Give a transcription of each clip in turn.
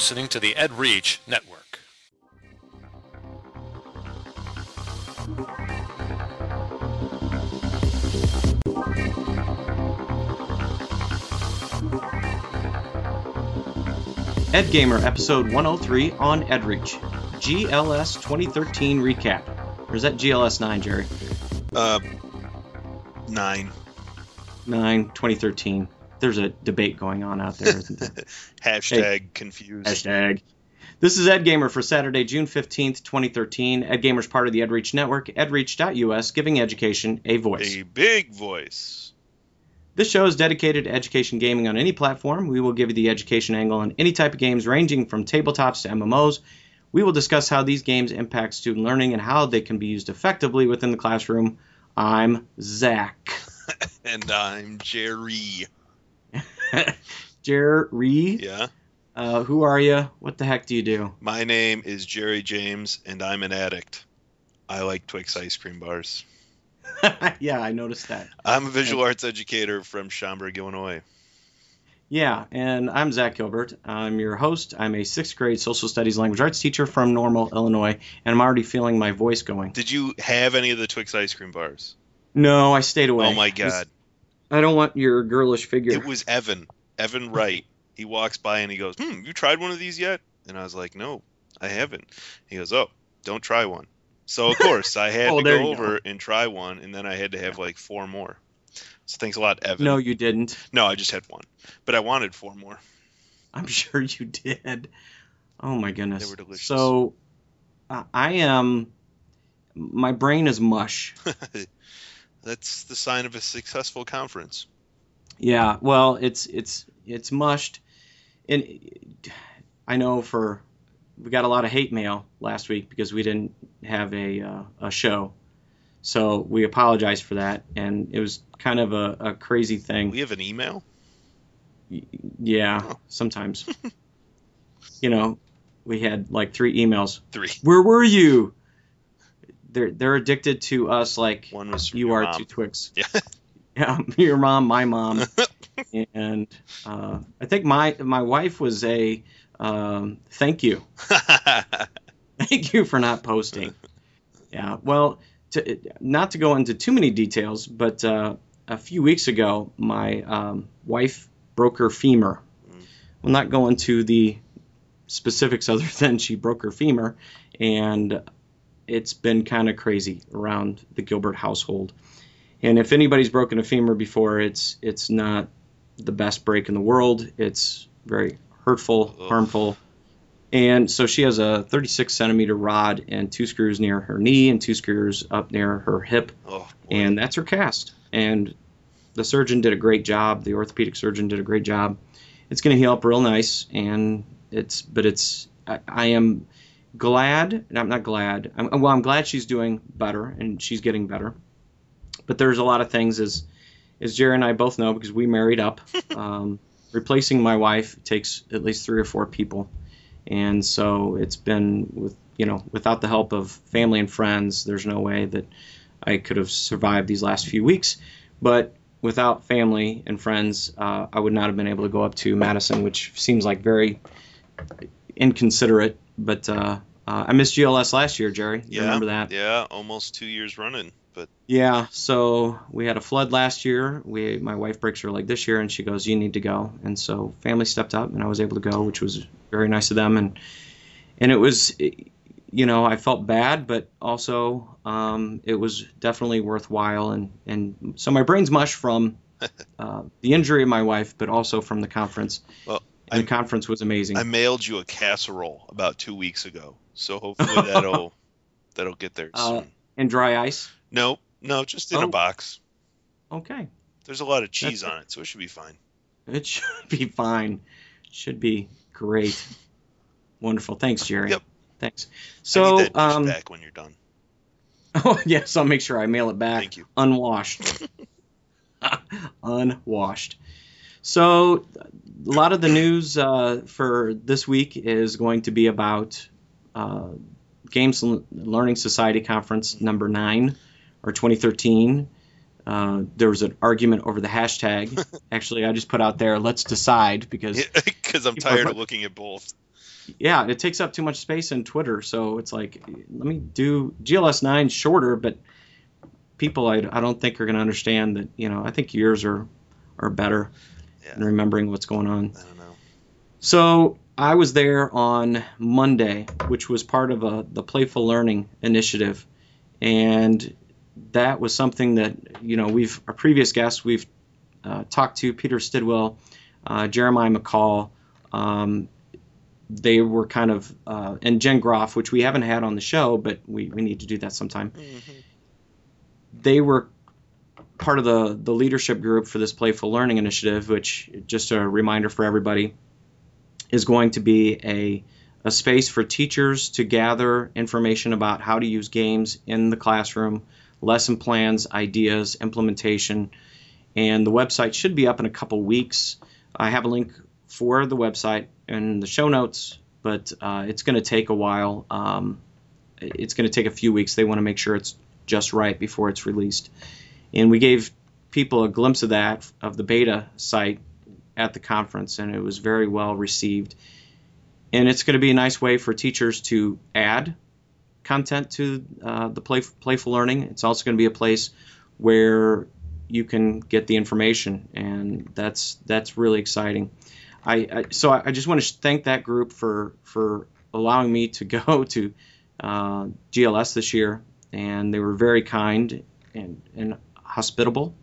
listening to the EdReach Network. Ed Gamer episode 103 on EdReach. GLS 2013 recap. Or is that GLS 9, Jerry? Uh, nine. 9, 2013. There's a debate going on out there. Hashtag confused. Hashtag. This is Ed Gamer for Saturday, June 15th, 2013. Ed Gamer's part of the EdReach network, edreach.us, giving education a voice. A big voice. This show is dedicated to education gaming on any platform. We will give you the education angle on any type of games, ranging from tabletops to MMOs. We will discuss how these games impact student learning and how they can be used effectively within the classroom. I'm Zach. and I'm Jerry. Jerry, Yeah. uh, who are you? What the heck do you do? My name is Jerry James, and I'm an addict. I like Twix ice cream bars. yeah, I noticed that. I'm a visual arts educator from Schaumburg, Illinois. Yeah, and I'm Zach Gilbert. I'm your host. I'm a sixth grade social studies language arts teacher from Normal, Illinois, and I'm already feeling my voice going. Did you have any of the Twix ice cream bars? No, I stayed away. Oh my god. I don't want your girlish figure. It was Evan. Evan Wright. He walks by and he goes, Hmm, you tried one of these yet? And I was like, No, I haven't. He goes, Oh, don't try one. So of course I had Oh, to go you go. over and try one, and then I had to have like four more. So thanks a lot, Evan. No, you didn't. No, I just had one, but I wanted four more. I'm sure you did. Oh my goodness. They were delicious. So, uh, I am. My brain is mush. That's the sign of a successful conference. Yeah, well, it's it's it's mushed, and I know for we got a lot of hate mail last week because we didn't have a uh, a show, so we apologize for that, and it was kind of a, a crazy thing. We have an email. Yeah, Oh. sometimes. you know, we had like three emails. Three. Where were you? They're they're addicted to us like One was you are mom. to Twix. Yeah. Yeah, your mom, my mom, and uh, I think my my wife was a um, thank you, thank you for not posting. Yeah, well, to, not to go into too many details, but uh, a few weeks ago, my um, wife broke her femur. Mm. We'll not go into the specifics other than she broke her femur, and it's been kind of crazy around the Gilbert household. And if anybody's broken a femur before, it's it's not the best break in the world. It's very hurtful, Ugh. harmful. And so she has a 36 centimeter rod and two screws near her knee and two screws up near her hip, oh, and that's her cast. And the surgeon did a great job. The orthopedic surgeon did a great job. It's going to heal up real nice, and it's but it's I, I am glad. I'm not glad. I'm, well, I'm glad she's doing better and she's getting better. But there's a lot of things as as Jerry and I both know because we married up. um, replacing my wife takes at least three or four people, and so it's been with you know without the help of family and friends, there's no way that I could have survived these last few weeks. But without family and friends, uh, I would not have been able to go up to Madison, which seems like very inconsiderate. But uh, uh, I missed GLS last year, Jerry. You yeah, remember that? Yeah, almost two years running. But Yeah, so we had a flood last year. We my wife breaks her leg this year, and she goes, "You need to go." And so family stepped up, and I was able to go, which was very nice of them. And and it was, you know, I felt bad, but also um, it was definitely worthwhile. And and so my brain's mush from uh, the injury of my wife, but also from the conference. Well, and I'm- the conference was amazing. I mailed you a casserole about two weeks ago, so hopefully that'll that'll get there Uh, soon. and dry ice. No, no, just in Oh. a box. Okay. There's a lot of cheese That's- on it, so it should be fine. It should be fine. Should be great. Wonderful. Thanks, Jerry. Yep. Thanks. I So, um, back when you're done. oh yes, I'll make sure I mail it back Thank you. unwashed. unwashed. So, a lot of the news uh, for this week is going to be about uh, Games Learning Society Conference number nine, or 2013. Uh, there was an argument over the hashtag. Actually, I just put out there, let's decide, because Because I'm People are tired of looking at both. yeah, it takes up too much space in Twitter. So it's like, let me do GLS 9 shorter, but people I, I don't think are going to understand that, you know, I think yours are, are better Yeah. in remembering what's going on. I don't know. So I was there on Monday, which was part of a, the Playful Learning Initiative. And that was something that, you know, we've, our previous guests, we've uh, talked to Peter Stidwill, uh, Jeremiah McCall. Um, they were kind of, uh, and Jen Groff, which we haven't had on the show, but we, we need to do that sometime. They were part of the, the leadership group for this Playful Learning Initiative, which, just a reminder for everybody, is going to be a, a space for teachers to gather information about how to use games in the classroom, lesson plans, ideas, implementation. And the website should be up in a couple weeks. I have a link for the website in the show notes, but uh, it's going to take a while. Um, it's going to take a few weeks. They want to make sure it's just right before it's released. And we gave people a glimpse of that, of the beta site at the conference, and it was very well received. And it's going to be a nice way for teachers to add content to uh, the play, playful learning. It's also going to be a place where you can get the information, and that's that's really exciting. I, I so I just want to thank that group for for allowing me to go to uh, GLS this year, and they were very kind and and hospitable.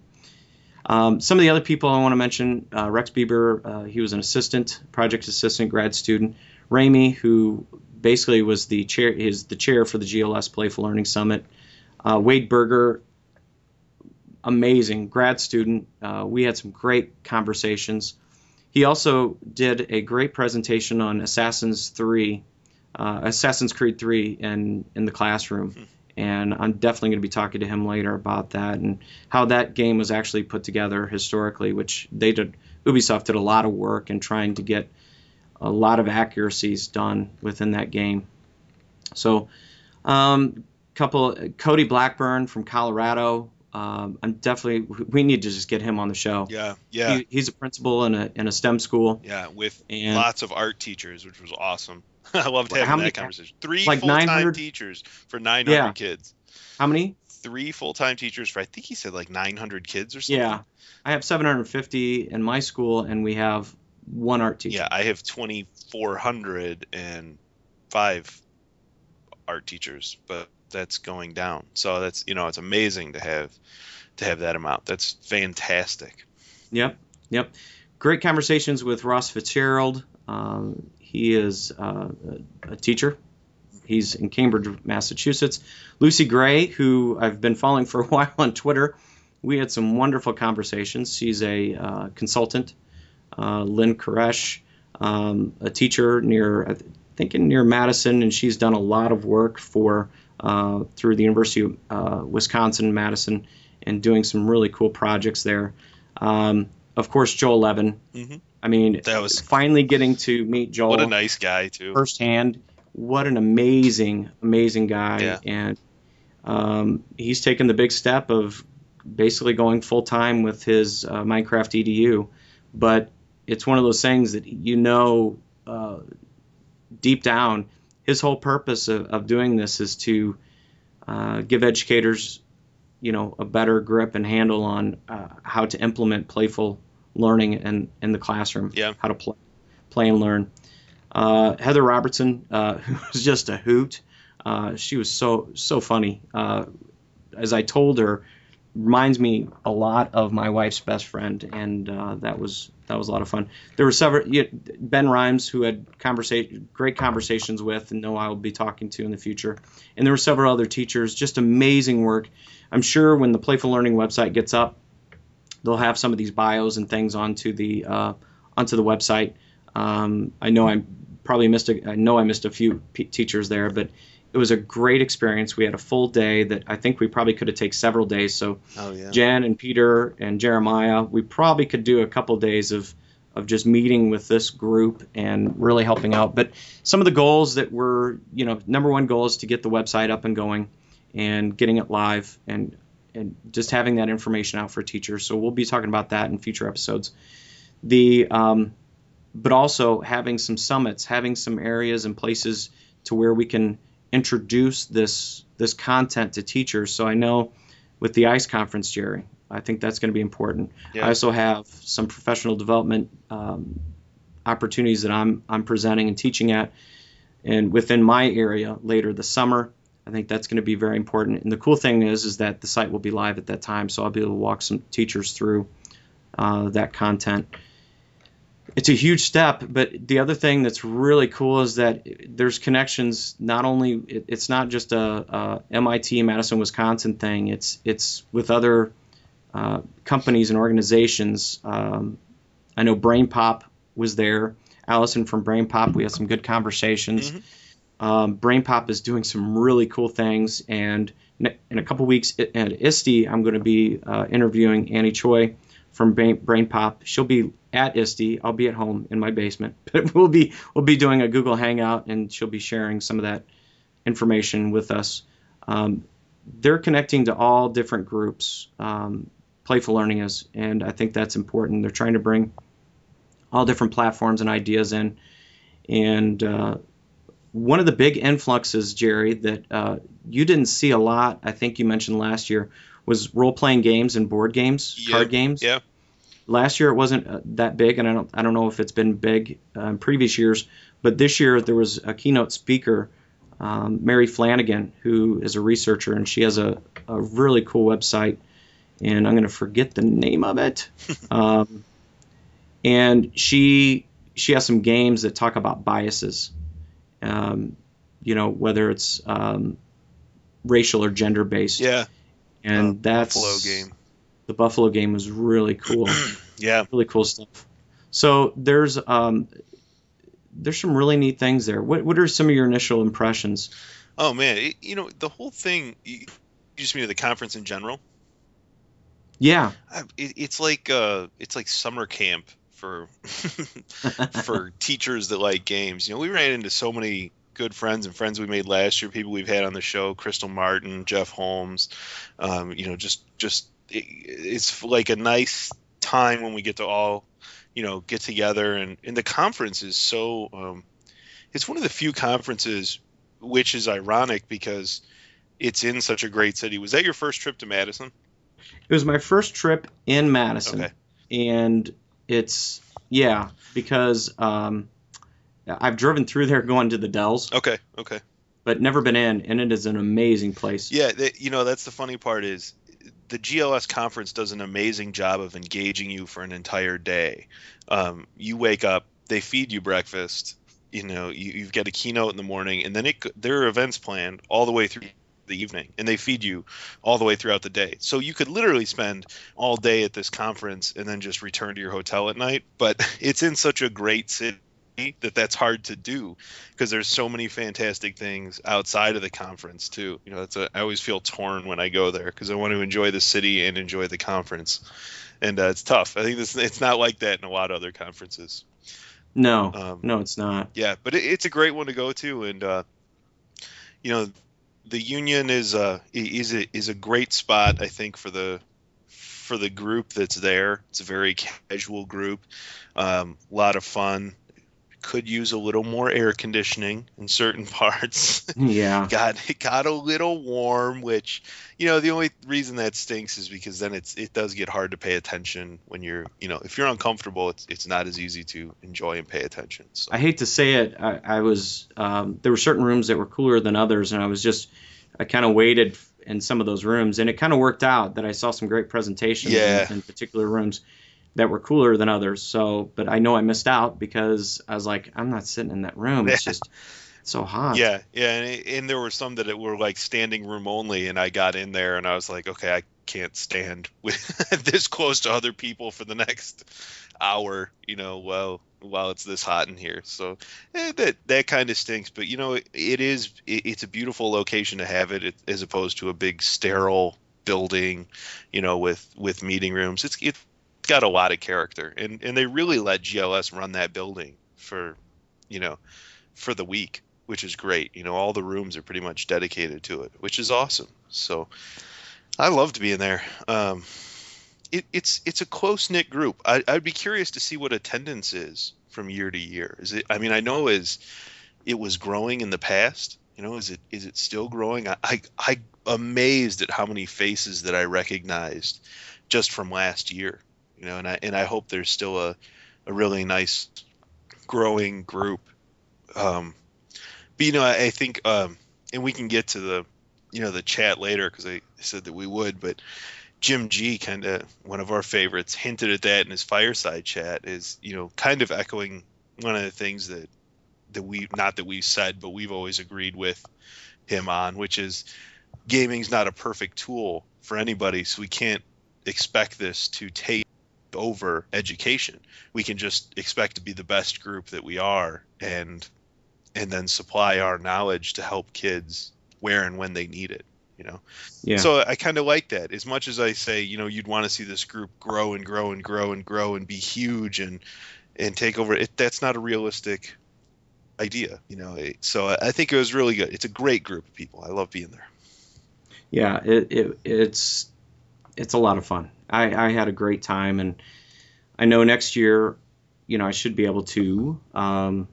Um, some of the other people I want to mention: uh, Rex Bieber, uh, he was an assistant, project assistant, grad student. Ramey, who basically was the chair, is the chair for the GLS Playful Learning Summit. Uh, Wade Berger, amazing grad student. Uh, we had some great conversations. He also did a great presentation on Assassin's 3, uh, Assassin's Creed 3 in, in the classroom. And I'm definitely going to be talking to him later about that and how that game was actually put together historically, which they did. Ubisoft did a lot of work in trying to get a lot of accuracies done within that game. So, um, couple Cody Blackburn from Colorado. Um, I'm definitely we need to just get him on the show. Yeah, yeah, He, he's a principal in a in a STEM school. yeah. With And- lots of art teachers, which was awesome. I loved How having many- that conversation. Three like full-time 900 teachers for 900 Yeah. kids. How many? Three full-time teachers for I think he said like 900 kids or something. Yeah, I have 750 in my school, and we have one art teacher. Yeah, I have 2,405 art teachers, but that's going down. So that's you know it's amazing to have to have that amount. That's fantastic. Yep, yep. Great conversations with Ross Fitzgerald. Um, he is uh, a, teacher. He's in Cambridge, Massachusetts. Lucy Gray, who I've been following for a while on Twitter, we had some wonderful conversations. She's a uh, consultant. Uh, Lynn Koresh, um, a teacher near, I think, in near Madison, and she's done a lot of work for uh, through the University of uh, Wisconsin Madison, and doing some really cool projects there. Um, of course, Joel Levin. Mhm. I mean, That was- finally getting to meet Joel What a nice guy too. firsthand. What an amazing, amazing guy, Yeah. and um, he's taken the big step of basically going full time with his uh, Minecraft EDU. But it's one of those things that you know uh, deep down, his whole purpose of, of doing this is to uh, give educators, you know, a better grip and handle on uh, how to implement playful learning and in the classroom. Yeah. How to play, play and learn. Uh, Heather Robertson, uh, who was just a hoot. Uh, she was so so funny. Uh, as I told her, reminds me a lot of my wife's best friend, and uh, that was that was a lot of fun. There were several you Ben Rimes who had conversation great conversations with, and know I will be talking to in the future. And there were several other teachers, just amazing work. I'm sure when the Playful Learning website gets up, they'll have some of these bios and things onto the uh, onto the website. Um, I know I probably missed a, I know I missed a few p- teachers there, but it was a great experience. We had a full day that I think we probably could have taken several days. So Oh yeah. Jen and Peter and Jeremiah, we probably could do a couple days of of just meeting with this group and really helping out. But some of the goals that were, you know, number one goal is to get the website up and going and getting it live and and just having that information out for teachers. So we'll be talking about that in future episodes. The um, but also having some summits, having some areas and places to where we can introduce this this content to teachers. So I know with the ICE conference, Jerry, I think that's going to be important. Yeah. I also have some professional development um, opportunities that I'm I'm presenting and teaching at, and within my area later this summer. I think that's going to be very important. And the cool thing is, is that the site will be live at that time, so I'll be able to walk some teachers through uh, that content. It's a huge step, but the other thing that's really cool is that there's connections. Not only it, it's not just a, a MIT Madison Wisconsin thing. It's it's with other uh, companies and organizations. Um, I know BrainPop was there. Allison from BrainPop, we had some good conversations. Mhm. Um, BrainPop is doing some really cool things, and in a couple weeks at ISTE, I'm going to be uh, interviewing Annie Choi from BrainPop. She'll be at ISTE. I'll be at home in my basement, but we'll be we'll be doing a Google Hangout, and she'll be sharing some of that information with us. Um, they're connecting to all different groups. Um, Playful learning is, and I think that's important. They're trying to bring all different platforms and ideas in, and uh, one of the big influxes, Jerry, that uh, you didn't see a lot, I think you mentioned last year, was role playing games and board games, Yeah, card games. yeah. Last year it wasn't uh, that big, and I don't I don't know if it's been big uh, in previous years, but this year there was a keynote speaker, um, Mary Flanagan, who is a researcher, and she has a, a really cool website, and I'm going to forget the name of it. um, and she she has some games that talk about biases um, you know, whether it's um, racial or gender based. Yeah. and uh, that's Buffalo game. The Buffalo game was really cool, Yeah. really cool stuff. So there's um, there's some really neat things there. What what are some of your initial impressions? Oh man, it, you know the whole thing. You you just mean the conference in general? Yeah, I- It, it's like uh, it's like summer camp for for teachers that like games. You know, we ran into so many good friends and friends we made last year, people we've had on the show, Crystle Martin, Jeff Holmes. Um, you know, just just it, it's like a nice time when we get to all you know get together and and the conference is so um, it's one of the few conferences which is ironic because it's in such a great city. Was that your first trip to Madison? it was my first trip in Madison, Okay. and it's yeah because um, I've driven through there going to the Dells, Okay, okay. but never been in, and it is an amazing place. Yeah, that, you know that's the funny part is the GLS conference does an amazing job of engaging you for an entire day. Um, you wake up, they feed you breakfast. You know, you, you've got a keynote in the morning, and then it there are events planned all the way through the evening, and they feed you all the way throughout the day. So you could literally spend all day at this conference and then just return to your hotel at night. But it's in such a great city that that's hard to do because there's so many fantastic things outside of the conference too. You know, it's a, I always feel torn when I go there because I want to enjoy the city and enjoy the conference, and uh, it's tough. I think this it's not like that in a lot of other conferences. No, Um, no, it's not. Yeah, but it, it's a great one to go to, and uh, you know, the Union is a is a is a great spot I think for the for the group that's there. It's a very casual group, um, a lot of fun. Could use a little more air conditioning in certain parts. Yeah. got it got a little warm, which you know the only reason that stinks is because then it's it does get hard to pay attention when you're you know if you're uncomfortable, it's it's not as easy to enjoy and pay attention. So. I hate to say it, I, I was um, there were certain rooms that were cooler than others, and I was just I kind of waited in some of those rooms, and it kind of worked out that I saw some great presentations Yeah. in, in particular rooms that were cooler than others. So, but I know I missed out because I was like, I'm not sitting in that room. It's just so hot. Yeah, yeah, and, it- and there were some that it were like standing room only, and I got in there and I was like, okay, I can't stand with this close to other people for the next hour, you know, while while it's this hot in here. So eh, that that kind of stinks, but you know, it, it is it, it's a beautiful location to have it, as opposed to a big sterile building, you know, with with meeting rooms. It's it's got a lot of character, and and they really let GLS run that building for, you know, for the week which is great. You know, all the rooms are pretty much dedicated to it, which is awesome. So I loved being there. Um, it, it's it's a close knit group. I, I'd be curious to see what attendance is from year to year? Is it? I mean, I know is it was growing in the past. You know, is it is it still growing? I I, I amazed at how many faces that I recognized just from last year. You know, and I and I hope there's still a a really nice growing group. Um, but you know, I, I think, um, and we can get to the you know the chat later because I said that we would, but Jim Gee, kind of one of our favorites, hinted at that in his fireside chat. Is you know kind of echoing one of the things that that we not that we've said, but we've always agreed with him on, which is gaming's not a perfect tool for anybody, so we can't expect this to take over education. We can just expect to be the best group that we are, and and then supply our knowledge to help kids where and when they need it you know? Yeah. so i kind of like that. As much as i say you know you'd want to see this group grow and grow and grow and grow and be huge and and take over it that's not a realistic idea you know? So i I think it was really good. It's a great group of people. I love being there. Yeah, it, it it's it's a lot of fun. I, I had a great time, and I know next year, you know, I should be able to, um,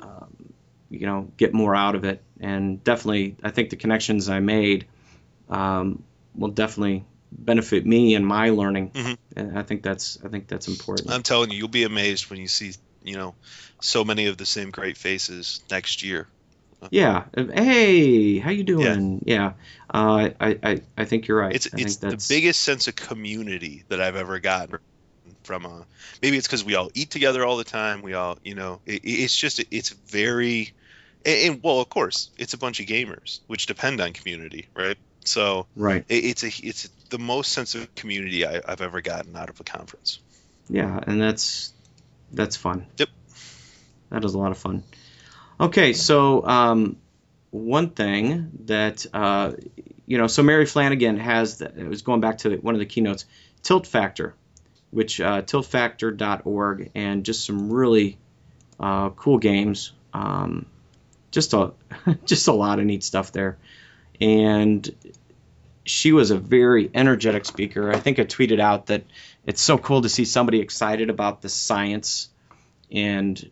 um, you know, get more out of it, and definitely, I think the connections I made um, will definitely benefit me and my learning, Mhm. and I think that's I think that's important. i'm telling you you'll be amazed when you see you know so many of the same great faces next year yeah. Hey, how you doing? Yeah. Uh, I, I I think you're right. It's I it's the biggest sense of community that I've ever gotten from a. Maybe it's because we all eat together all the time. We all, you know, it, it's just it's very, and, and well, of course, it's a bunch of gamers which depend on community, right? So right. it, it's a it's the most sense of community I, I've ever gotten out of a conference. Yeah, and that's that's fun. Yep. That is a lot of fun. Okay, so um, one thing that uh, you know, so Mary Flanagan has the, it was going back to one of the keynotes, Tilt Factor, which uh, tiltfactor.org, and just some really uh, cool games. Um, just a just a lot of neat stuff there, and she was a very energetic speaker. I think I tweeted out that it's so cool to see somebody excited about the science and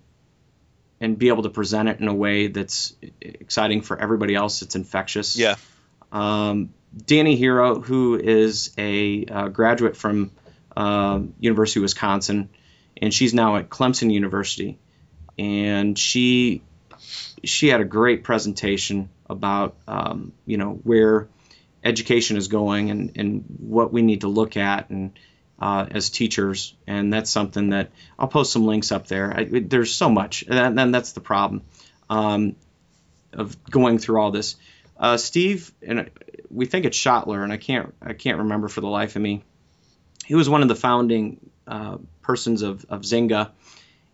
and be able to present it in a way that's exciting for everybody else. It's infectious. Yeah. Um, Dani Herro, who is a uh, graduate from uh, University of Wisconsin, and she's now at Clemson University, and she she had a great presentation about um, you know where education is going and, and what we need to look at and uh, as teachers, and that's something that I'll post some links up there. I, there's so much, and then that's the problem um, of going through all this. Uh, Steve, and we think it's Schoettler, and I can't I can't remember for the life of me. He was one of the founding uh, persons of, of Zynga,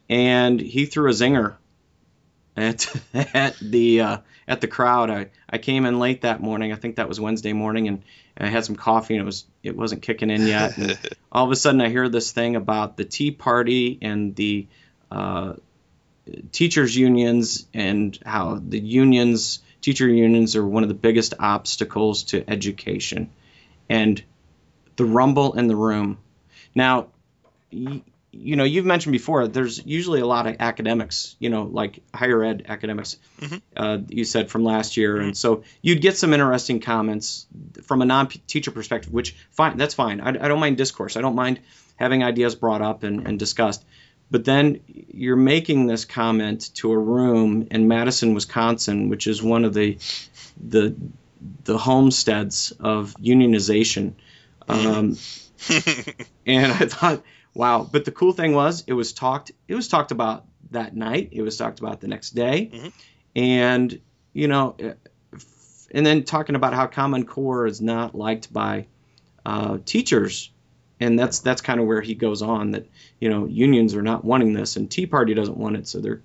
and he threw a zinger at at the uh, at the crowd. I, I came in late that morning. I think that was Wednesday morning, and I had some coffee, and it was it wasn't kicking in yet. And all of a sudden, I hear this thing about the Tea Party and the uh, teachers unions and how the unions teacher unions are one of the biggest obstacles to education, and the rumble in the room. Now, y- you know, you've mentioned before, there's usually a lot of academics, you know, like higher ed academics, Mhm. uh, you said from last year. And so you'd get some interesting comments from a non teacher perspective, which fine, that's fine. I, I don't mind discourse. I don't mind having ideas brought up and, and discussed. But then you're making this comment to a room in Madison, Wisconsin, which is one of the the the homesteads of unionization. Um, and I thought, wow. But the cool thing was, it was talked. It was talked about that night. It was talked about the next day, Mhm. and you know, eh, and then talking about how Common Core is not liked by uh, teachers, and that's that's kind of where he goes on that you know unions are not wanting this, and Tea Party doesn't want it, so they're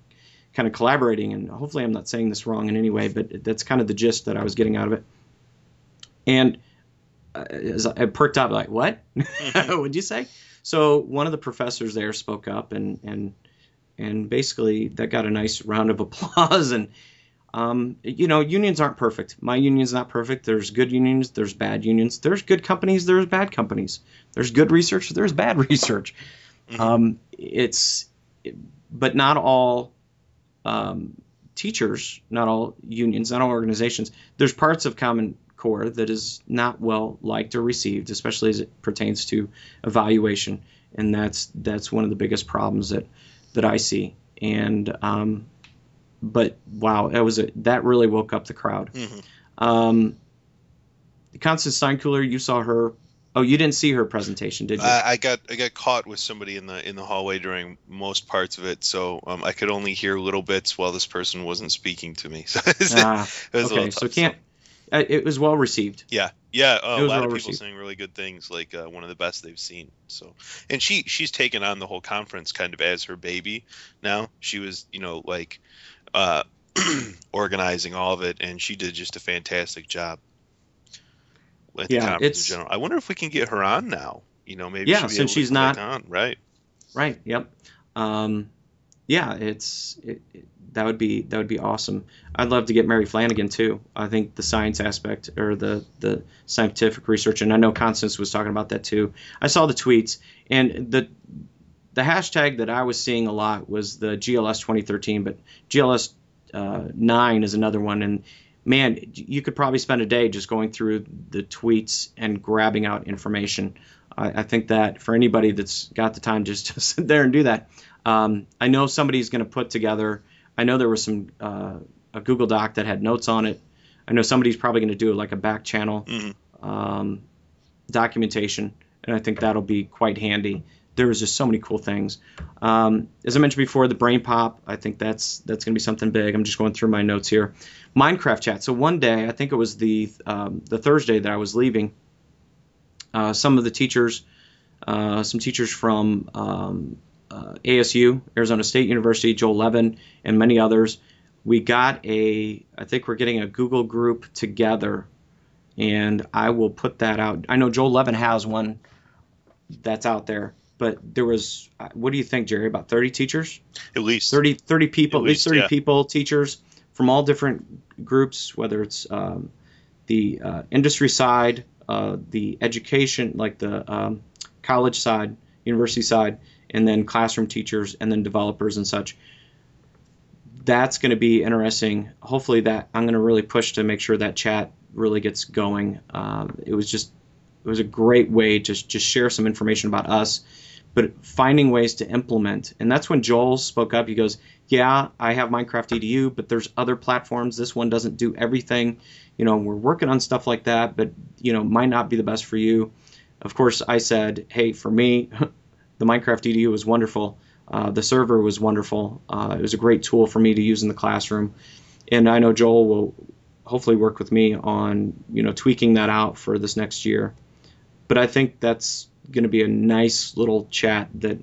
kind of collaborating. And hopefully, I'm not saying this wrong in any way, but that's kind of the gist that I was getting out of it. And uh, as I perked up, like, what? What'd you say? So one of the professors there spoke up, and and and basically that got a nice round of applause. And um, you know, unions aren't perfect. My union's not perfect. There's good unions. There's bad unions. There's good companies. There's bad companies. There's good research. There's bad research. Mhm. Um, it's but not all um, teachers, not all unions, not all organizations. There's parts of Common Core that is not well liked or received, especially as it pertains to evaluation, and that's that's one of the biggest problems that that I see. And um, but wow, that was a that really woke up the crowd. Mhm. Um, Constance Steinkuehler, you saw her. Oh, you didn't see her presentation, did you? I, I got I got caught with somebody in the in the hallway during most parts of it, so um, I could only hear little bits while this person wasn't speaking to me. So it was, Ah, okay, little so can't. Uh, it was well received. Yeah, yeah. Uh, a lot of people received. saying really good things, like uh, one of the best they've seen. So, and she she's taken on the whole conference kind of as her baby now. She was, you know, like uh, organizing all of it, and she did just a fantastic job the Yeah, conference it's- in general. I wonder if we can get her on now. You know, maybe Yeah, since she's not- on. right. Right. Yep. Um, yeah, it's it, it- that would be that would be awesome. I'd love to get Mary Flanagan too. I think the science aspect or the the scientific research, and I know Constance was talking about that too. I saw the tweets, and the the hashtag that I was seeing a lot was the GLS 2013, but GLS uh, nine is another one, and man, you could probably spend a day just going through the tweets and grabbing out information. I, I think that for anybody that's got the time, just to sit there and do that. Um, I know somebody's going to put together. I know there was some uh, a Google Doc that had notes on it. I know somebody's probably going to do like a back channel Mhm. um, documentation, and I think that'll be quite handy. There was just so many cool things. Um, as I mentioned before, the brain pop. I think that's that's going to be something big. I'm just going through my notes here. Minecraft chat. So one day, I think it was the um, the Thursday that I was leaving. Uh, some of the teachers, uh, some teachers from um, uh, ASU, Arizona State University, Joel Levin, and many others. We got a, I think we're getting a Google group together, and I will put that out. I know Joel Levin has one that's out there, but there was, uh, what do you think, Jerry? About 30 teachers? At least 30, 30 people, At at least least, 30 yeah. people, teachers from all different groups, whether it's um, the uh, industry side, uh, the education, like the um, college side, university side, and then classroom teachers, and then developers and such. That's going to be interesting. Hopefully, that I'm going to really push to make sure that chat really gets going. Um, it was just, it was a great way to just just share some information about us but finding ways to implement. And that's when Joel spoke up. He goes, "Yeah, I have Minecraft EDU, but there's other platforms. This one doesn't do everything. You know, we're working on stuff like that, but you know, might not be the best for you." Of course, I said, "Hey, for me, the Minecraft EDU was wonderful. Uh, the server was wonderful. Uh, it was a great tool for me to use in the classroom." And I know Joel will hopefully work with me on, you know, tweaking that out for this next year. But I think that's going to be a nice little chat that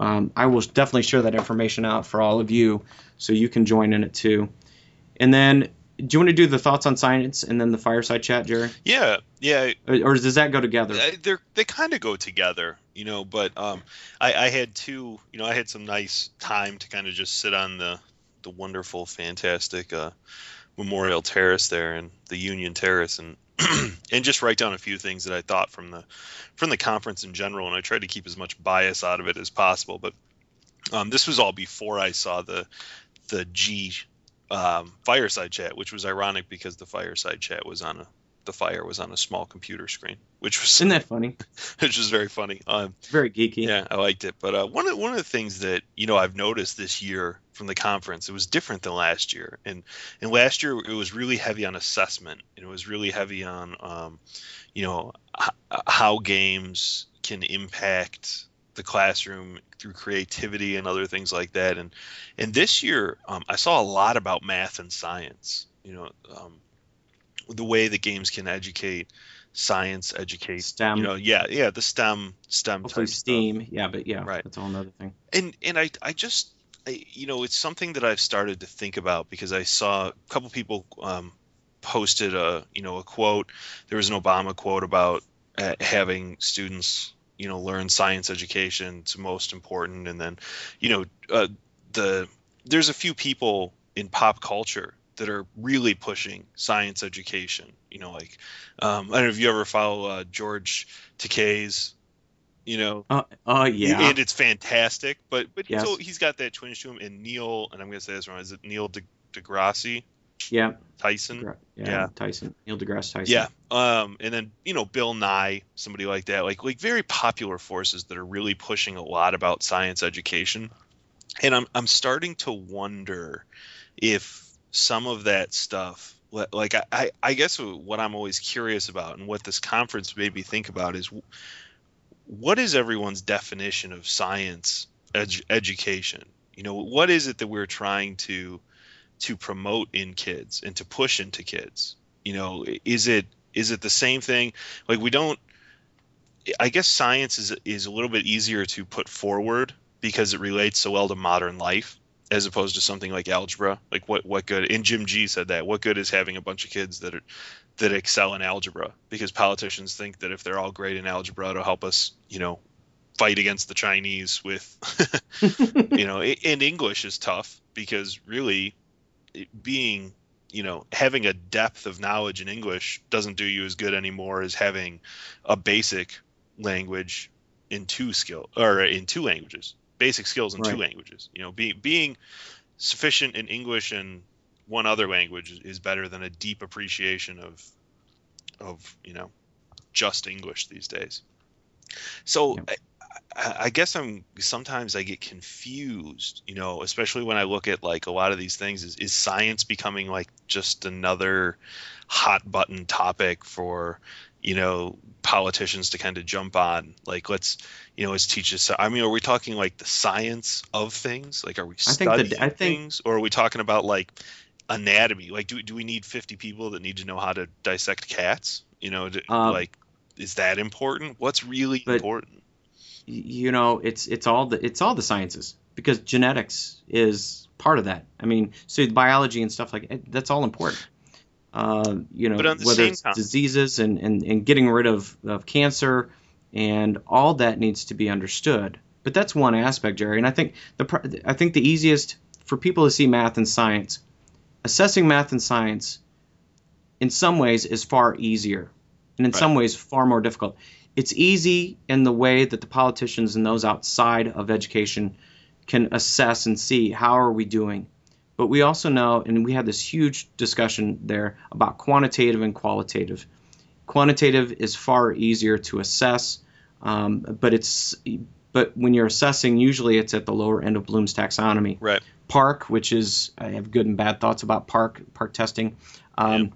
um, I will definitely share that information out for all of you so you can join in it too. And then, do you want to do the thoughts on science and then the fireside chat, Jerry? yeah, yeah. Or, or does that go together? Uh, they're they kind of go together, you know. But um, I, I had two, you know, I had some nice time to kind of just sit on the the wonderful, fantastic uh, Memorial Terrace there and the Union Terrace, and and just write down a few things that I thought from the from the conference in general. And I tried to keep as much bias out of it as possible. But um, this was all before I saw the the Gee um, fireside chat, which was ironic because the fireside chat was on a the fire was on a small computer screen, which was Isn't that funny? which was very funny. Um, very geeky. yeah, I liked it. But uh, one of one of the things that you know I've noticed this year from the conference, it was different than last year. And and last year it was really heavy on assessment, and it was really heavy on um, you know h- how games can impact the classroom through creativity and other things like that. And and this year um, I saw a lot about math and science. You know, um, the way that games can educate, science educate STEM. you know yeah yeah the stem stem Hopefully type stuff. Steam. Yeah, but yeah, Right. that's a whole other thing. and and i i just I, you know it's something that i've started to think about because i saw a couple people um, posted a you know a quote there was an obama quote about uh, having students you know learn science education it's most important and then you know uh, the there's a few people in pop culture that are really pushing science education you know like um, i don't know if you ever follow uh, george takei's You know, Uh, uh yeah. and it's fantastic. But but Yes. he's, he's got that twinge to him. And Neil, and I'm gonna say this wrong. Is it Neil De, deGrasse yeah. Tyson? Gra- yeah. Yeah. Tyson. Neil deGrasse Tyson. Yeah. Um, and then you know Bill Nye, somebody like that, like like very popular forces that are really pushing a lot about science education. And I'm I'm starting to wonder if some of that stuff, like I I, guess what I'm always curious about, and what this conference made me think about is, what is everyone's definition of science edu- education? You know, what is it that we're trying to to promote in kids and to push into kids? You know, is it is it the same thing? Like we don't. I guess science is is a little bit easier to put forward because it relates so well to modern life as opposed to something like algebra. Like what what good? And Jim Gee said that. What good is having a bunch of kids that are that excel in algebra? Because politicians think that if they're all great in algebra, it'll help us, you know, fight against the Chinese with, you know, and English is tough because really, being you know having a depth of knowledge in english doesn't do you as good anymore as having a basic language in two skill or in two languages basic skills in two languages. You know being being sufficient in english and one other language is- better than a deep appreciation of of you know just english these days. So Yeah. I, guess I'm sometimes I get confused, you know, especially when I look at like a lot of these things. Is, is science becoming like just another hot button topic for, you know, politicians to kind of jump on? Like, let's, you know, let's teach us. I mean, are we talking like the science of things? Like, are we I think the- studying I think- things, or are we talking about like anatomy? Like, do do we need 50 people that need to know how to dissect cats? You know, to, Um, like, is that important? What's really but- important? You know it's it's all the it's all the sciences because genetics is part of that. I mean so biology and stuff like it, that's all important. Uh, you know But on the whether it's time- diseases and, and and getting rid of of cancer and all that needs to be understood. But that's one aspect jerry and i think the i think the easiest for people to see math and science assessing math and science in some ways is far easier and in Right. some ways far more difficult it's easy in the way that the politicians and those outside of education can assess and see how are we doing. But we also know and we had this huge discussion there about quantitative and qualitative. Quantitative is far easier to assess um, but it's but when you're assessing usually it's at the lower end of bloom's taxonomy. Right. PARCC which is i have good and bad thoughts about PARCC PARCC testing um,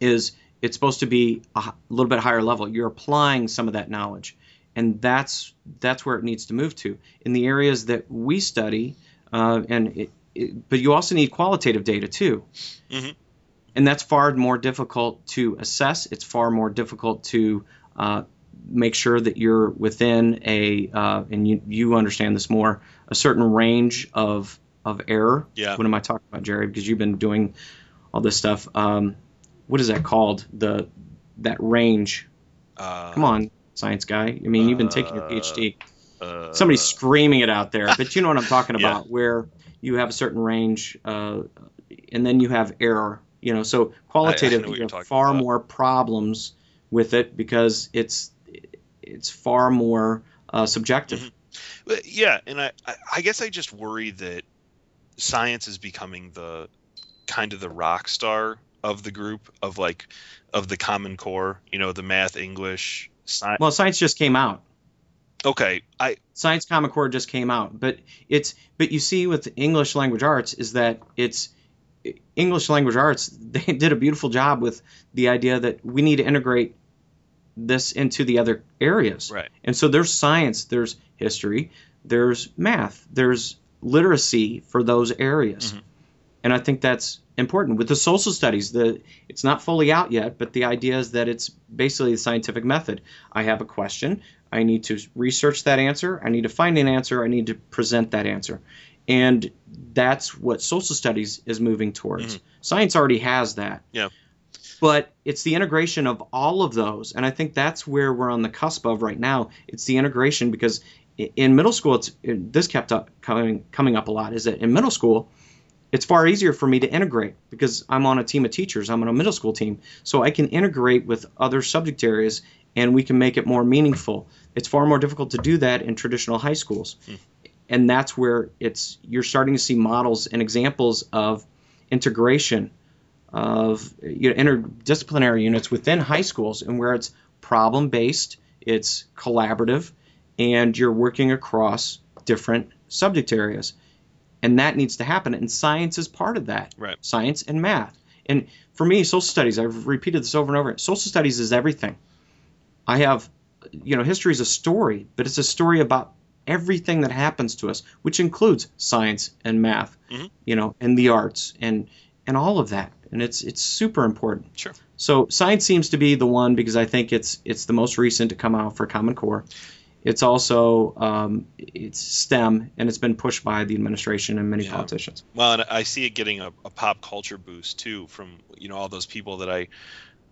is it's supposed to be a little bit higher level. You're applying some of that knowledge and that's that's where it needs to move to. In the areas that we study uh, and it, it, but you also need qualitative data too. Mhm. and that's far more difficult to assess. It's far more difficult to uh, make sure that you're within a uh, and you, you understand this more a certain range of of error. Yeah. what am i talking about jerry? Because you've been doing all this stuff. Um, what is that called the that range Uh, come on science guy i mean you've been taking your Uh, phd Uh, somebody's screaming it out there but you know what i'm talking Yeah. about where you have a certain range uh, and then you have error you know so qualitative you have far about. more problems with it because it's it's far more uh, subjective Mhm. But, yeah, and I, I, I guess I just worry that science is becoming the kind of the rock star of the group of like of the common core. You know, the math, English, science. well science just came out Okay, I Science Common Core just came out, but it's but you see with English language arts is that it's English language arts they did a beautiful job with the idea that we need to integrate this into the other areas. right. And so there's science, there's history, there's math, there's literacy for those areas. Mhm. And I think that's important. With the social studies, the it's not fully out yet, but the idea is that it's basically the scientific method. I have a question, I need to research that answer, I need to find an answer, I need to present that answer. And that's what social studies is moving towards. Mhm. Science already has that. Yeah. But it's the integration of all of those, and I think that's where we're on the cusp of right now. It's the integration because in middle school, it's it, this kept up coming coming up a lot. Is that in middle school, it's far easier for me to integrate because I'm on a team of teachers. I'm on a middle school team, so I can integrate with other subject areas and we can make it more meaningful. It's far more difficult to do that in traditional high schools. Hmm. And that's where it's you're starting to see models and examples of integration of you know, interdisciplinary units within high schools and where it's problem based, it's collaborative, and you're working across different subject areas. And that needs to happen. And science is part of that. Right. Science and math. And for me, social studies, I've repeated this over and over. Social studies is everything. I have, you know, history is a story, but it's a story about everything that happens to us, which includes science and math, Mhm. you know, and the arts and and all of that. And it's it's super important. Sure. So science seems to be the one because I think it's it's the most recent to come out for Common Core. It's also um, it's STEM and it's been pushed by the administration and many Yeah. politicians. Well, and I see it getting a, a pop culture boost too from you know all those people that I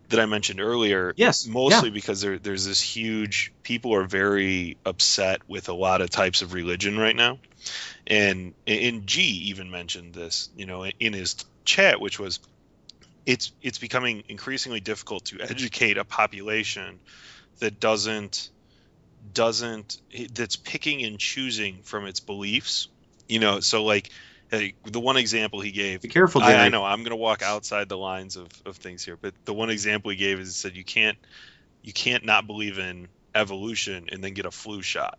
that I mentioned earlier. Yes, Mostly because there, there's this huge people are very upset with a lot of types of religion right now, and and Gee even mentioned this you know in his chat, which was it's it's becoming increasingly difficult to educate a population that doesn't doesn't that's picking and choosing from its beliefs you know so like hey, the one example he gave Be careful. I, I know I'm going to walk outside the lines of, of things here, but the one example he gave is he said you can't you can't not believe in evolution and then get a flu shot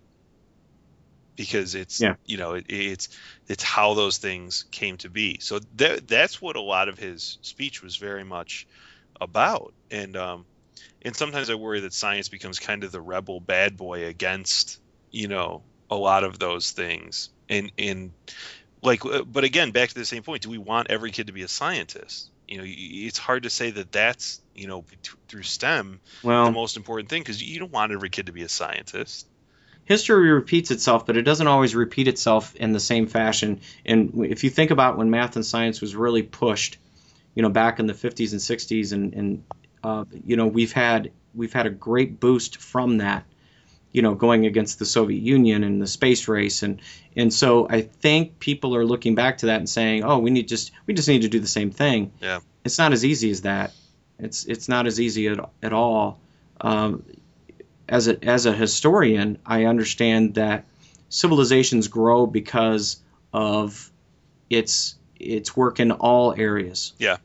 because it's Yeah. you know it, it's it's how those things came to be. So that that's what a lot of his speech was very much about, and um, and sometimes I worry that science becomes kind of the rebel bad boy against you know a lot of those things, and and like uh, but again back to the same point do we want every kid to be a scientist? You know it's hard to say that that's you know through stem the most important thing because you don't want every kid to be a scientist. History repeats itself, but it doesn't always repeat itself in the same fashion. And if you think about when math and science was really pushed, you know, back in the 50s and 60s, and, and uh, you know, we've had we've had a great boost from that, you know, going against the Soviet Union and the space race, and and so I think people are looking back to that and saying, oh, we need just we just need to do the same thing. Yeah. It's not as easy as that. It's it's not as easy at, at all. Um, as a as a historian, I understand that civilizations grow because of its its work in all areas. Yeah.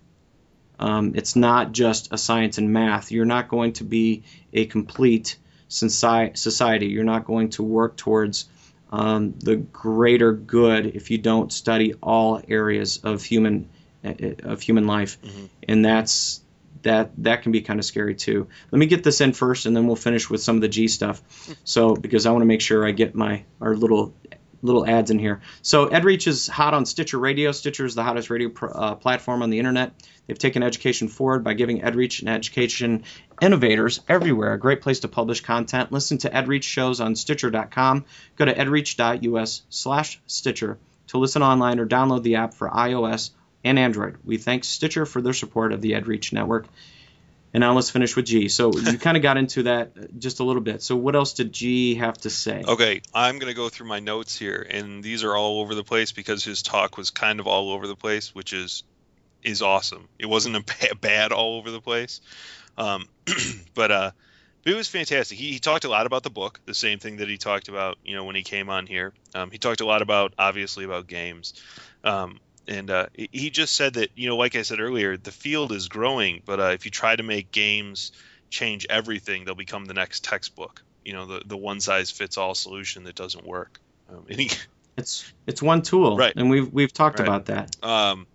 Um, it's not just a science and math. You're not going to be a complete society. You're not going to work towards um, the greater good if you don't study all areas of human of human life, Mhm. and that's that that can be kind of scary too. Let me get this in first, and then we'll finish with some of the Gee stuff. So because I want to make sure I get my our little little ads in here. So EdReach is hot on Stitcher Radio. Stitcher is the hottest radio pr- uh, platform on the internet. They've taken education forward by giving EdReach and education innovators everywhere a great place to publish content. Listen to EdReach shows on Stitcher.com. Go to edreach.us/stitcher to listen online or download the app for iOS and Android. We thank Stitcher for their support of the EdReach network. And now let's finish with Gee. So you kind of got into that just a little bit. So what else did Gee have to say? okay i'm going to go through my notes here and these are all over the place because his talk was kind of all over the place which is is awesome it wasn't a ba- bad all over the place um, but uh but it was fantastic he, he talked a lot about the book the same thing that he talked about you know when he came on here um, he talked a lot about obviously about games um, and uh, he- just said that you know like i said earlier the field is growing but uh, if you try to make games change everything they'll become the next textbook you know the, the one size fits all solution that doesn't work um, and he, It's it's one tool, Right. And we've we've talked Right. about that. um,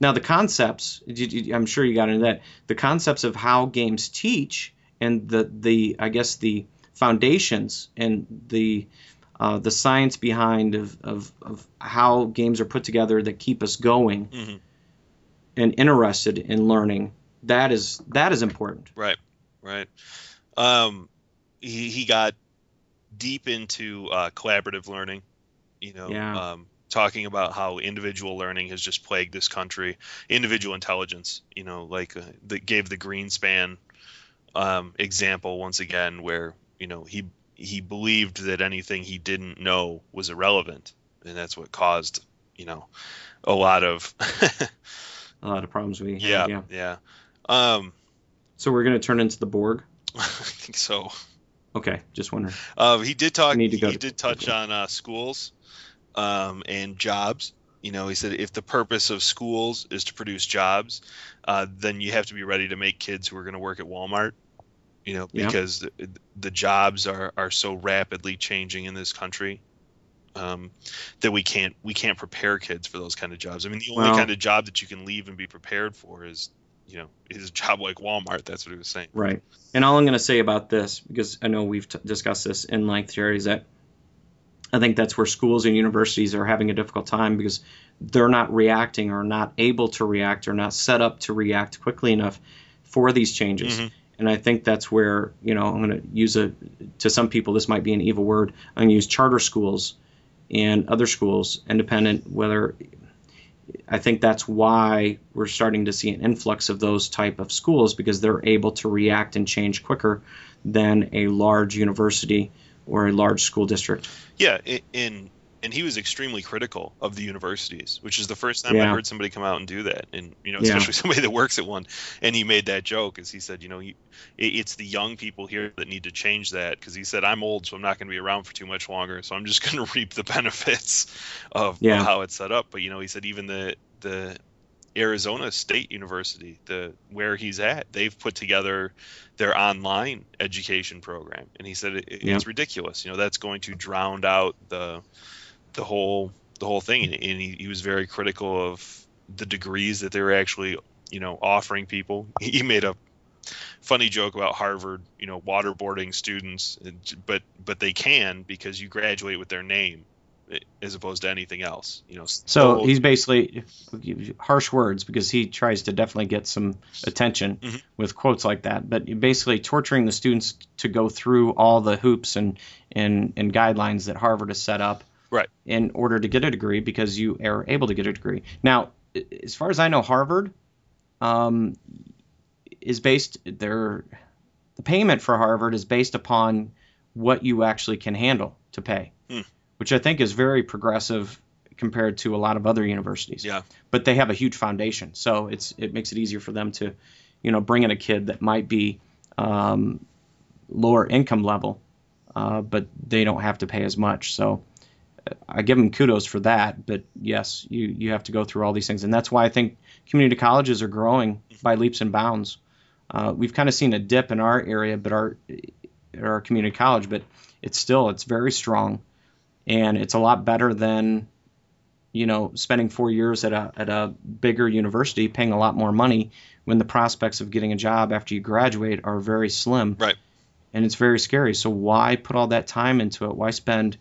Now the concepts, I'm sure you got into that. The concepts of how games teach and the the I guess the foundations and the uh, the science behind of, of, of how games are put together that keep us going mhm, and interested in learning. That is that is important. right right um, he, he got deep into uh, collaborative learning you know Yeah. um, talking about how individual learning has just plagued this country individual intelligence you know like uh, that gave the greenspan um, example once again where you know he he believed that anything he didn't know was irrelevant and that's what caused you know a lot of A lot of problems we yeah have. Yeah. yeah um So we're going to turn into the Borg. I think so. Okay, just wondering. Uh, he did talk. I need to go he to- did touch on uh, schools um, and jobs. You know, he said if the purpose of schools is to produce jobs, uh, then you have to be ready to make kids who are going to work at Walmart. You know, Yeah. because the, the jobs are, are so rapidly changing in this country um, that we can't we can't prepare kids for those kind of jobs. I mean, the only Well- kind of job that you can leave and be prepared for is you know is a job like Walmart. That's what he was saying. Right. And all I'm going to say about this, because I know we've t- discussed this in length, Jerry, is that I think that's where schools and universities are having a difficult time because they're not reacting or not able to react or not set up to react quickly enough for these changes. Mhm. And I think that's where, you know, I'm going to use a, to some people, this might be an evil word. I'm going to use charter schools and other schools, independent, whether I think that's why we're starting to see an influx of those type of schools because they're able to react and change quicker than a large university or a large school district. Yeah, in and he was extremely critical of the universities, which is the first time I heard somebody come out and do that, and you know, Yeah. especially somebody that works at one. And he made that joke, as he said, you know, he, it's the young people here that need to change that, because he said, I'm old, so I'm not going to be around for too much longer, so I'm just going to reap the benefits of, Yeah. of how it's set up. But you know, he said even the the Arizona State University, the where he's at, they've put together their online education program, and he said it, it- Yeah. it's ridiculous. You know, that's going to drown out the the whole the whole thing, and, he, he was very critical of the degrees that they were actually you know offering people. He made a funny joke about Harvard, you know, waterboarding students, but but they can because you graduate with their name eh, as opposed to anything else. You know, So he's basically harsh words because he tries to definitely get some attention Mhm. with quotes like that. But basically torturing the students to go through all the hoops and, and, and guidelines that Harvard has set up Right. in order to get a degree because you are able to get a degree. Now, as far as I know, Harvard um, is based their the payment for Harvard is based upon what you actually can handle to pay, Hmm. which I think is very progressive compared to a lot of other universities. yeah, But they have a huge foundation, so it's it makes it easier for them to, you know, bring in a kid that might be um, lower income level, uh, but they don't have to pay as much. So I give them kudos for that. But yes, you you have to go through all these things, and that's why I think community colleges are growing by leaps and bounds. Uh, we've kind of seen a dip in our area, but our our community college, but it's still it's very strong, and it's a lot better than you know spending four years at a at a bigger university, paying a lot more money when the prospects of getting a job after you graduate are very slim. Right. And it's very scary. So why put all that time into it? Why spend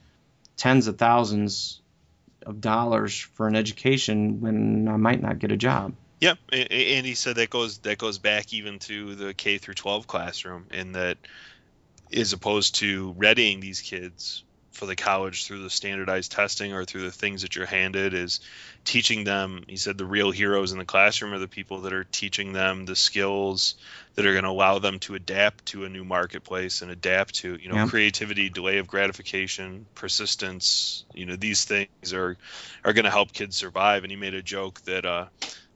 tens of thousands of dollars for an education when I might not get a job? A- and he said that goes that goes back even to the K through 12 classroom, in that as opposed to readying these kids for the college through the standardized testing or through the things that you're handed, is teaching them. He said the real heroes in the classroom are the people that are teaching them the skills that are going to allow them to adapt to a new marketplace and adapt to you know Yeah. creativity, delay of gratification, persistence. You know these things are are going to help kids survive. And he made a joke that. uh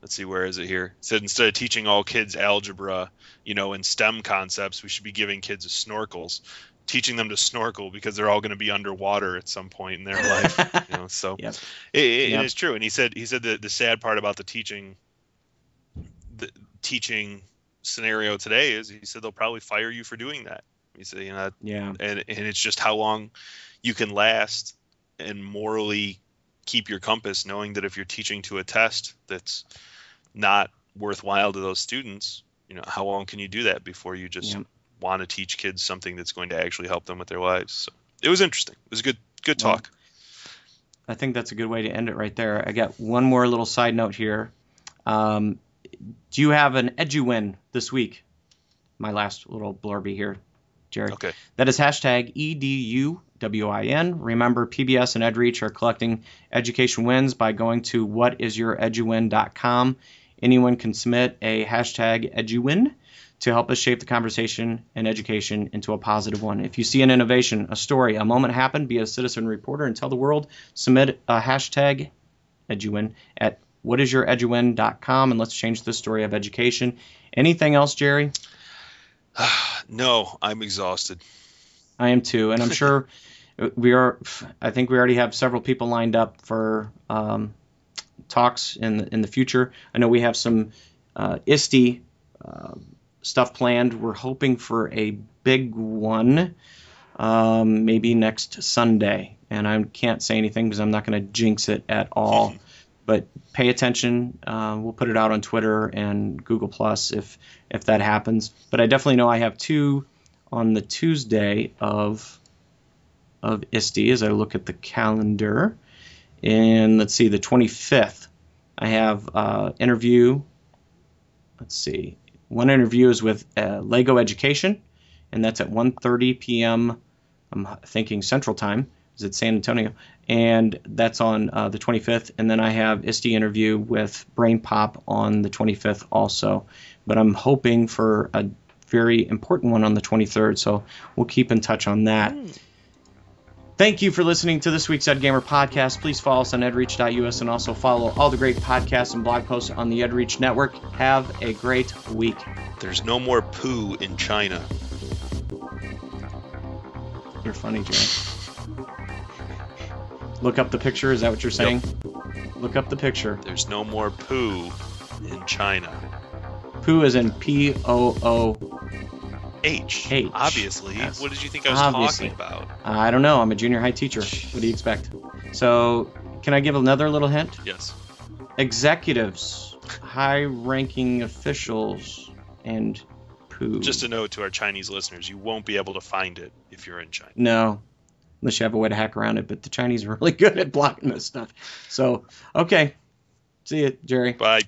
let's see where is it here It said instead of teaching all kids algebra you know and stem concepts we should be giving kids snorkels teaching them to snorkel because they're all going to be underwater at some point in their life you know so Yep. it, it- Yep. it is true and he said he said that the sad part about the teaching the teaching scenario today is he said they'll probably fire you for doing that he said you know Yeah. and and it's just how long you can last and morally keep your compass knowing that if you're teaching to a test that's not worthwhile to those students you know how long can you do that before you just Yep. Want to teach kids something that's going to actually help them with their lives so it was interesting it was a good good talk I think that's a good way to end it right there. I got one more little side note here. Um, do you have an EduWin this week? My last little blurby here, Jerry. okay That is hashtag EDUWIN. Remember, PBS and EdReach are collecting education wins by going to whatisyoureduwin.com. Anyone can submit a hashtag EduWin to help us shape the conversation and education into a positive one. If you see an innovation, a story, a moment happen, be a citizen reporter and tell the world, submit a hashtag EduWin at whatisyoureduwin.com and let's change the story of education. Anything else, Jerry? no, I'm exhausted. I am too, and I'm sure we are. I think we already have several people lined up for um, talks in the, in the future. I know we have some uh, ISTE uh, stuff planned. We're hoping for a big one, um, maybe next Sunday. And I can't say anything because I'm not going to jinx it at all. but pay attention. Uh, we'll put it out on Twitter and Google Plus if if that happens. But I definitely know I have two on the Tuesday of of ISTE as I look at the calendar. And let's see, the 25th, I have uh, interview. Let's see, one interview is with uh, Lego Education, and that's at 1:30 p.m. I'm thinking Central Time. Is it San Antonio? And that's on uh, the 25th. And then I have ISTE interview with Brain Pop on the 25th also. But I'm hoping for a very important one on the 23rd. So we'll keep in touch on that. Mm. Thank you for listening to this week's EdGamer podcast. Please follow us on edreach.us and also follow all the great podcasts and blog posts on the EdReach network. Have a great week. There's no more poo in China. You're funny, Jerry. Look up the picture. Is that what you're saying? Yep. Look up the picture. There's no more poo in China. Poo is in P O O H. H. Obviously. Yes. What did you think I was Obviously. talking about? Uh, I don't know. I'm a junior high teacher. What do you expect? So, can I give another little hint? Yes. Executives, high ranking officials, and poo. Just a note to our Chinese listeners you won't be able to find it if you're in China. No. Unless you have a way to hack around it, but the Chinese are really good at blocking this stuff. So, okay. See you, Jerry. Bye.